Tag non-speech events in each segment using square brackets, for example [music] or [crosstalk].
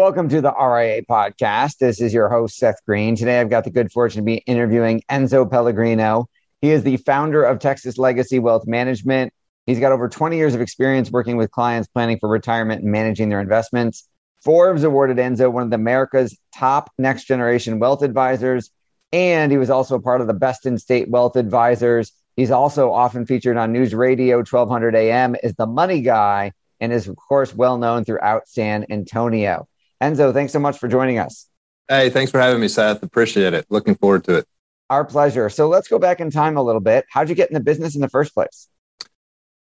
Welcome to the RIA podcast. This is your host, Seth Greene. Today, I've got the good fortune to be interviewing Enzo Pellegrino. He is the founder of Texas Legacy Wealth Management. He's got over 20 years of experience working with clients planning for retirement and managing their investments. Forbes awarded Enzo one of America's top next generation wealth advisors, and he was also part of the Best in State Wealth Advisors. He's also often featured on News Radio 1200 AM as the money guy and is, of course, well known throughout San Antonio. Enzo, thanks so much for joining us. Hey, thanks for having me, Seth. Appreciate it. Looking forward to it. Our pleasure. So let's go back in time a little bit. How'd you get in the business in the first place?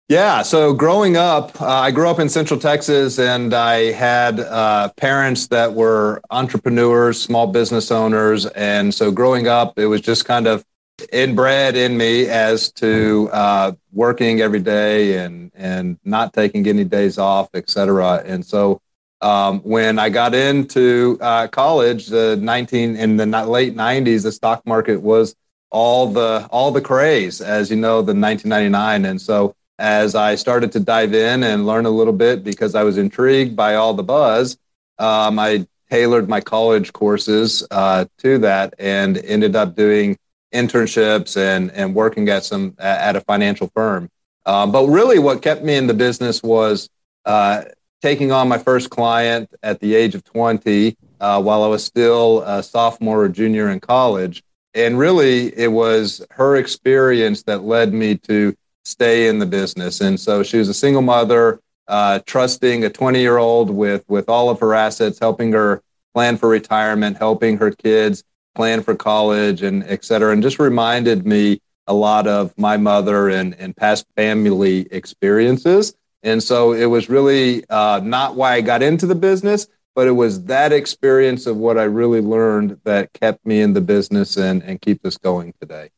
Yeah, so growing up, uh, I grew up in Central Texas and I had uh, parents that were entrepreneurs, small business owners. And so growing up, it was just kind of inbred in me as to uh, working every day and, and not taking any days off, et cetera. And so um, when I got into uh, college, the 19 in the late 90s, the stock market was all the all the craze, as you know, the 1999. And so as I started to dive in and learn a little bit because I was intrigued by all the buzz, um, I tailored my college courses uh, to that and ended up doing internships and and working at some at a financial firm. Um, but really, what kept me in the business was uh, taking on my first client at the age of 20 uh, while I was still a sophomore or junior in college. And really, it was her experience that led me to stay in the business. And so she was a single mother, uh, trusting a 20 year old with, with all of her assets, helping her plan for retirement, helping her kids plan for college, and et cetera. And just reminded me a lot of my mother and, and past family experiences. And so it was really uh, not why I got into the business, but it was that experience of what I really learned that kept me in the business and, and keep us going today.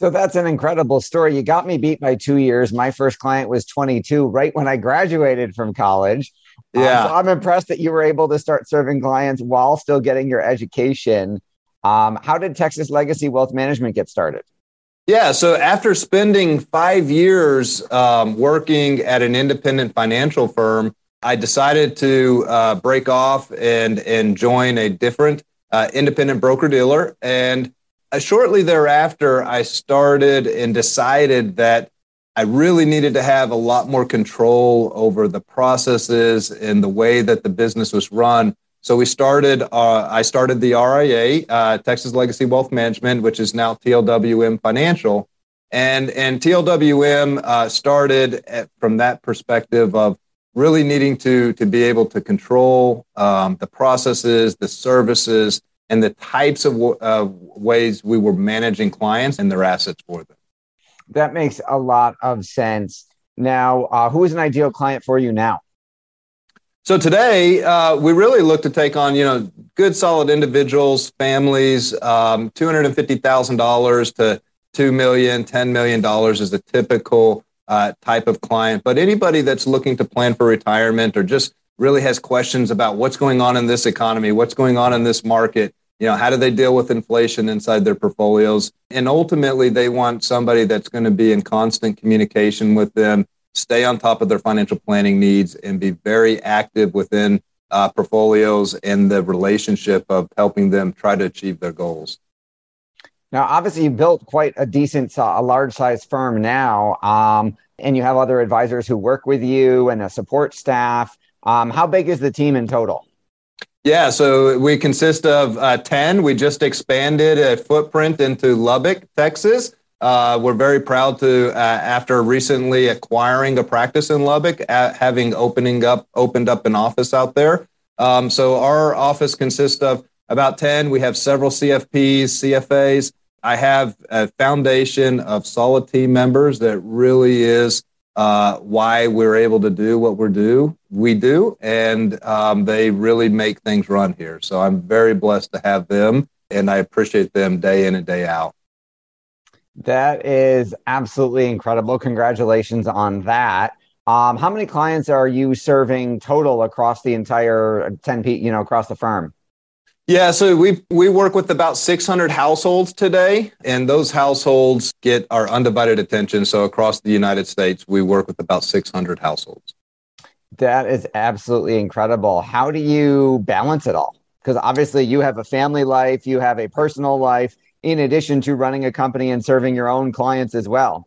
So that's an incredible story. You got me beat by two years. My first client was 22, right when I graduated from college. Um, yeah. Um, so I'm impressed that you were able to start serving clients while still getting your education. Um, how did Texas Legacy Wealth Management get started? Yeah. So after spending five years um, working at an independent financial firm, I decided to uh, break off and and join a different uh, independent broker dealer. And uh, shortly thereafter, I started and decided that I really needed to have a lot more control over the processes and the way that the business was run so we started. Uh, I started the RIA, uh, Texas Legacy Wealth Management, which is now TLWM Financial, and and TLWM uh, started at, from that perspective of really needing to to be able to control um, the processes, the services, and the types of w- ways we were managing clients and their assets for them. That makes a lot of sense. Now, uh, who is an ideal client for you now? So today uh, we really look to take on you know good solid individuals, families. Um, Two hundred and fifty thousand dollars to two million, ten million dollars is the typical uh, type of client. But anybody that's looking to plan for retirement or just really has questions about what's going on in this economy, what's going on in this market, you know, how do they deal with inflation inside their portfolios, and ultimately they want somebody that's going to be in constant communication with them stay on top of their financial planning needs and be very active within uh, portfolios and the relationship of helping them try to achieve their goals. Now, obviously, you built quite a decent, uh, a large size firm now, um, and you have other advisors who work with you and a support staff. Um, how big is the team in total? Yeah, so we consist of uh, 10. We just expanded a footprint into Lubbock, Texas. Uh, we're very proud to, uh, after recently acquiring a practice in Lubbock, uh, having opening up opened up an office out there. Um, so our office consists of about ten. We have several CFPs, CFAs. I have a foundation of solid team members that really is why we're able to do what we're do we do, and um, they really make things run here. So I'm very blessed to have them and I appreciate them day in and day out. That is absolutely incredible. Congratulations on that. Um, how many clients are you serving total across the entire 10 P, you know, across the firm? Yeah, so we we work with about 600 households today, and those households get our undivided attention. So across the United States, we work with about 600 households. That is absolutely incredible. How do you balance it all? Because obviously, you have a family life, you have a personal life, in addition to running a company and serving your own clients as well.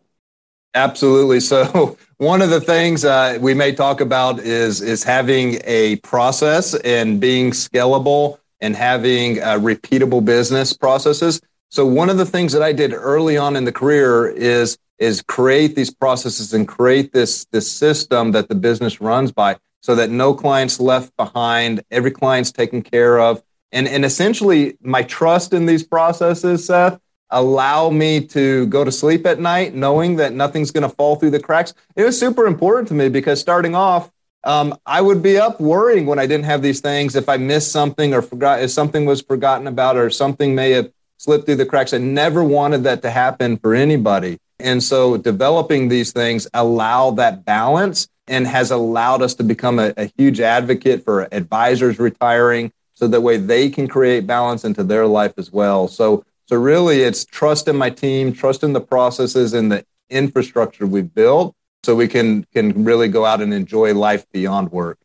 Absolutely. So [laughs] one of the things uh, we may talk about is is having a process and being scalable and having uh, repeatable business processes. So one of the things that I did early on in the career is is create these processes and create this this system that the business runs by so that no clients left behind, every client's taken care of. And and essentially my trust in these processes, Seth, allow me to go to sleep at night knowing that nothing's going to fall through the cracks. It was super important to me because starting off um, I would be up worrying when I didn't have these things. If I missed something or forgot, if something was forgotten about or something may have slipped through the cracks, I never wanted that to happen for anybody. And so developing these things allow that balance and has allowed us to become a, a huge advocate for advisors retiring so that way they can create balance into their life as well. So, so really it's trust in my team, trust in the processes and the infrastructure we've built so we can can really go out and enjoy life beyond work.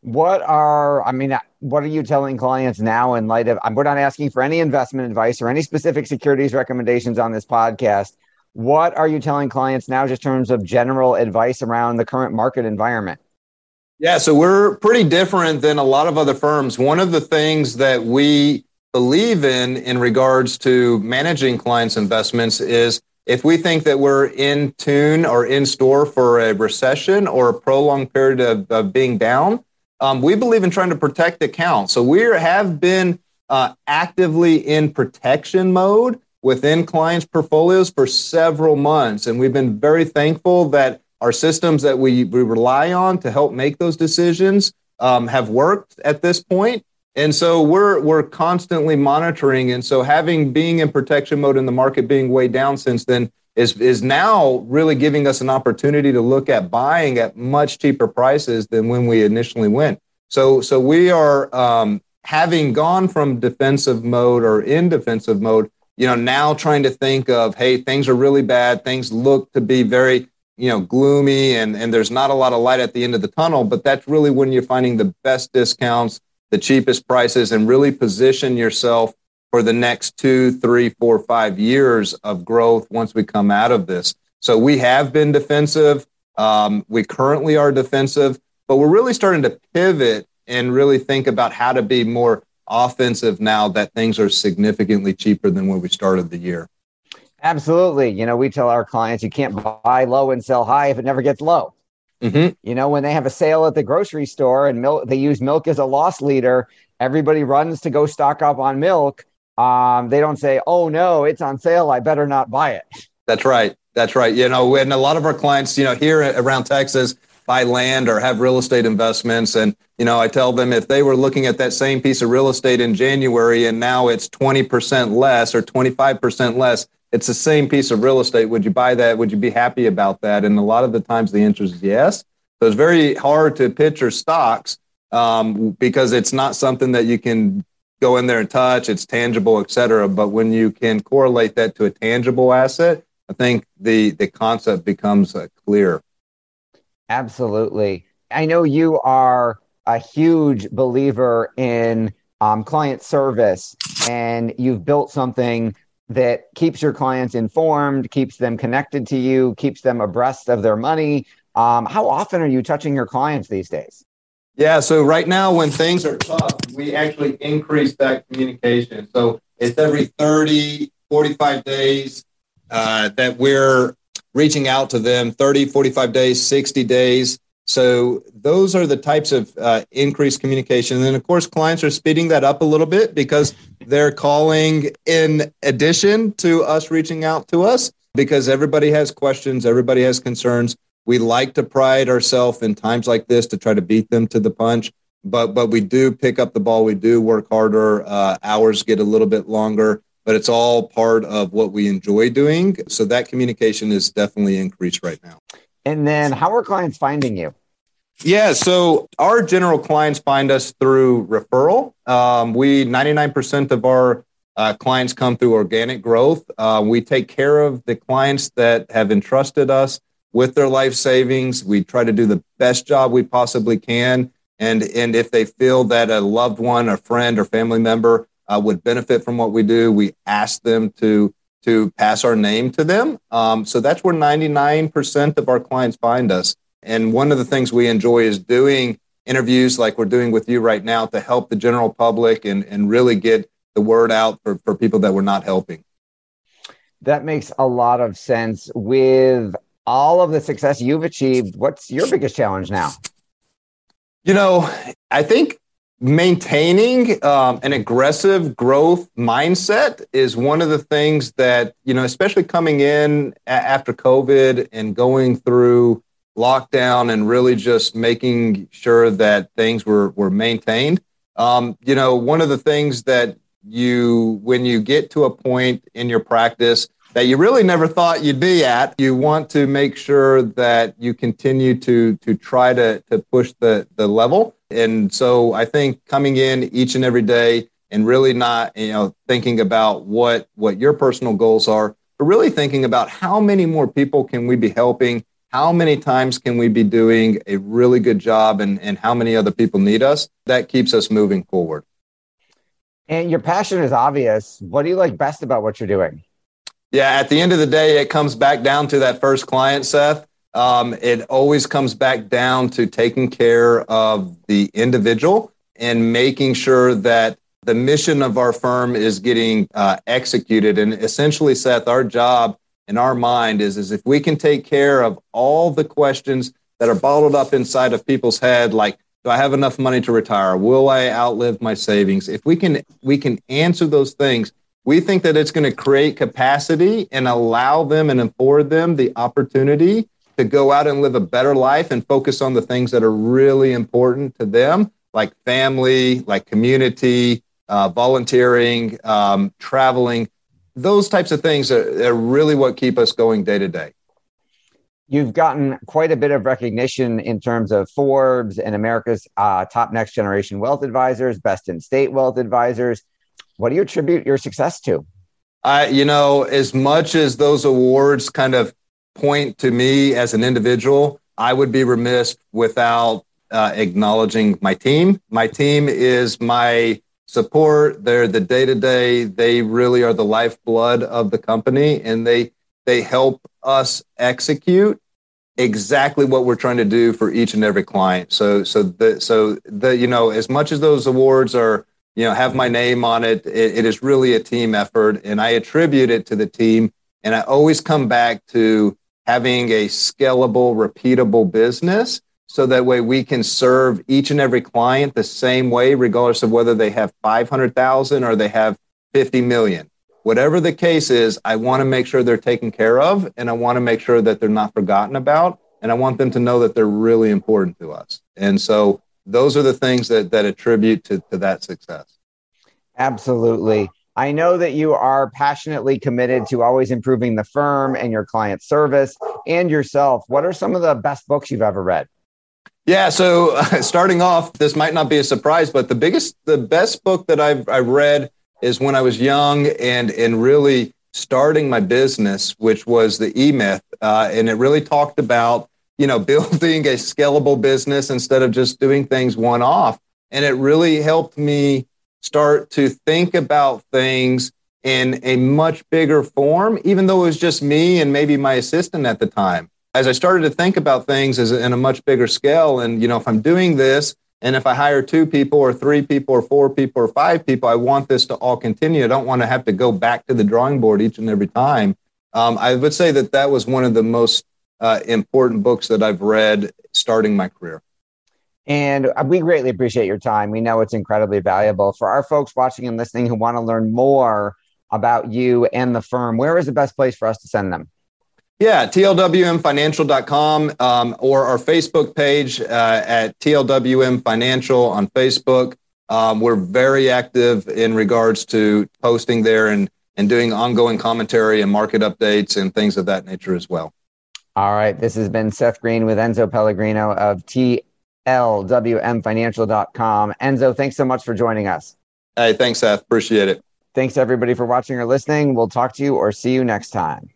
What are i mean what are you telling clients now in light of we're not asking for any investment advice or any specific securities recommendations on this podcast. What are you telling clients now just in terms of general advice around the current market environment yeah so we're pretty different than a lot of other firms one of the things that we believe in in regards to managing clients investments is if we think that we're in tune or in store for a recession or a prolonged period of, of being down, um, we believe in trying to protect accounts. So we have been uh, actively in protection mode within clients' portfolios for several months. And we've been very thankful that our systems that we, we rely on to help make those decisions um, have worked at this point. And so we're we're constantly monitoring, and so having being in protection mode in the market being way down since then is is now really giving us an opportunity to look at buying at much cheaper prices than when we initially went. So so we are um, having gone from defensive mode or in defensive mode. You know, now trying to think of hey, things are really bad. Things look to be very you know gloomy, and and there's not a lot of light at the end of the tunnel. But that's really when you're finding the best discounts the cheapest prices and really position yourself for the next two, three, four, five years of growth once we come out of this. So we have been defensive. Um, we currently are defensive, but we're really starting to pivot and really think about how to be more offensive now that things are significantly cheaper than when we started the year. Absolutely. You know, we tell our clients you can't buy low and sell high if it never gets low. Mm-hmm. You know, when they have a sale at the grocery store and milk, they use milk as a loss leader. Everybody runs to go stock up on milk. Um, they don't say, "Oh no, it's on sale. I better not buy it." That's right. That's right. You know, and a lot of our clients, you know, here around Texas, buy land or have real estate investments. And, you know, I tell them if they were looking at that same piece of real estate in January and now it's 20% less or 25% less, it's the same piece of real estate. Would you buy that? Would you be happy about that? And a lot of the times the answer is yes. So it's very hard to picture stocks um, because it's not something that you can go in there and touch. It's tangible, et cetera. But when you can correlate that to a tangible asset, I think the the concept becomes uh, clear. Absolutely. I know you are a huge believer in um, client service, and you've built something that keeps your clients informed, keeps them connected to you, keeps them abreast of their money. Um, how often are you touching your clients these days? Yeah, so right now, when things are tough, we actually increase that communication. So it's every 30, 45 days uh, that we're reaching out to them 30, 45 days, 60 days. So those are the types of uh, increased communication. And then, of course, clients are speeding that up a little bit because they're calling in addition to us reaching out to us because everybody has questions, everybody has concerns. We like to pride ourselves in times like this to try to beat them to the punch. but but we do pick up the ball. We do work harder. Uh, hours get a little bit longer, but it's all part of what we enjoy doing. So that communication is definitely increased right now. And then, how are clients finding you? Yeah, so our general clients find us through referral. Um, we 99% of our uh, clients come through organic growth. Uh, we take care of the clients that have entrusted us with their life savings. We try to do the best job we possibly can. And, and if they feel that a loved one, a friend, or family member uh, would benefit from what we do, we ask them to, to pass our name to them. Um, so that's where 99% of our clients find us. And one of the things we enjoy is doing interviews like we're doing with you right now to help the general public and, and really get the word out for, for people that we're not helping. That makes a lot of sense. With all of the success you've achieved, what's your biggest challenge now? You know, I think maintaining um, an aggressive growth mindset is one of the things that, you know, especially coming in a- after COVID and going through lockdown and really just making sure that things were, were maintained. Um, you know, one of the things that you, when you get to a point in your practice that you really never thought you'd be at, you want to make sure that you continue to, to try to, to push the, the level. And so I think coming in each and every day and really not, you know, thinking about what, what your personal goals are, but really thinking about how many more people can we be helping? How many times can we be doing a really good job and, and how many other people need us? That keeps us moving forward. And your passion is obvious. What do you like best about what you're doing? Yeah at the end of the day it comes back down to that first client seth um, it always comes back down to taking care of the individual and making sure that the mission of our firm is getting uh, executed and essentially seth our job in our mind is, is if we can take care of all the questions that are bottled up inside of people's head, like, do I have enough money to retire? Will I outlive my savings? If we can, we can answer those things, we think that it's going to create capacity and allow them and afford them the opportunity to go out and live a better life and focus on the things that are really important to them, like family, like community, uh, volunteering, um, traveling those types of things are, are really what keep us going day to day. You've gotten quite a bit of recognition in terms of Forbes and America's uh, top next generation wealth advisors, best in state wealth advisors. What do you attribute your success to? I, you know, as much as those awards kind of point to me as an individual, I would be remiss without uh, acknowledging my team. My team is my support. They're the day to day. They really are the lifeblood of the company, and they they help us execute exactly what we're trying to do for each and every client. So so the so the you know as much as those awards are you know have my name on it, it, it is really a team effort, and I attribute it to the team. And I always come back to having a scalable, repeatable business so that way we can serve each and every client the same way, regardless of whether they have 500,000 or they have 50 million. Whatever the case is, I want to make sure they're taken care of and I want to make sure that they're not forgotten about. And I want them to know that they're really important to us. And so those are the things that, that attribute to, to that success. Absolutely. I know that you are passionately committed to always improving the firm and your client service and yourself. What are some of the best books you've ever read? Yeah, so uh, [laughs] starting off, this might not be a surprise, but the biggest, the best book that I've, I've read is when I was young and and really starting my business, which was the E Myth, uh, and it really talked about you know [laughs] building a scalable business instead of just doing things one off, and it really helped me start to think about things in a much bigger form, even though it was just me and maybe my assistant at the time as I started to think about things as in a much bigger scale, and you know, if I'm doing this, and if I hire two people or three people or four people or five people, I want this to all continue. I don't want to have to go back to the drawing board each and every time. Um, I would say that that was one of the most uh, important books that I've read starting my career. And we greatly appreciate your time. We know it's incredibly valuable for our folks watching and listening who want to learn more about you and the firm. Where is the best place for us to send them? Yeah, tlwmfinancial.com um, or our Facebook page uh, at TLWM Financial on Facebook. Um, we're very active in regards to posting there and, and doing ongoing commentary and market updates and things of that nature as well. All right. This has been Seth Greene with Enzo Pellegrino of TLWMFinancial.com. Enzo, thanks so much for joining us. Hey, thanks, Seth. Appreciate it. Thanks, everybody, for watching or listening. We'll talk to you or see you next time.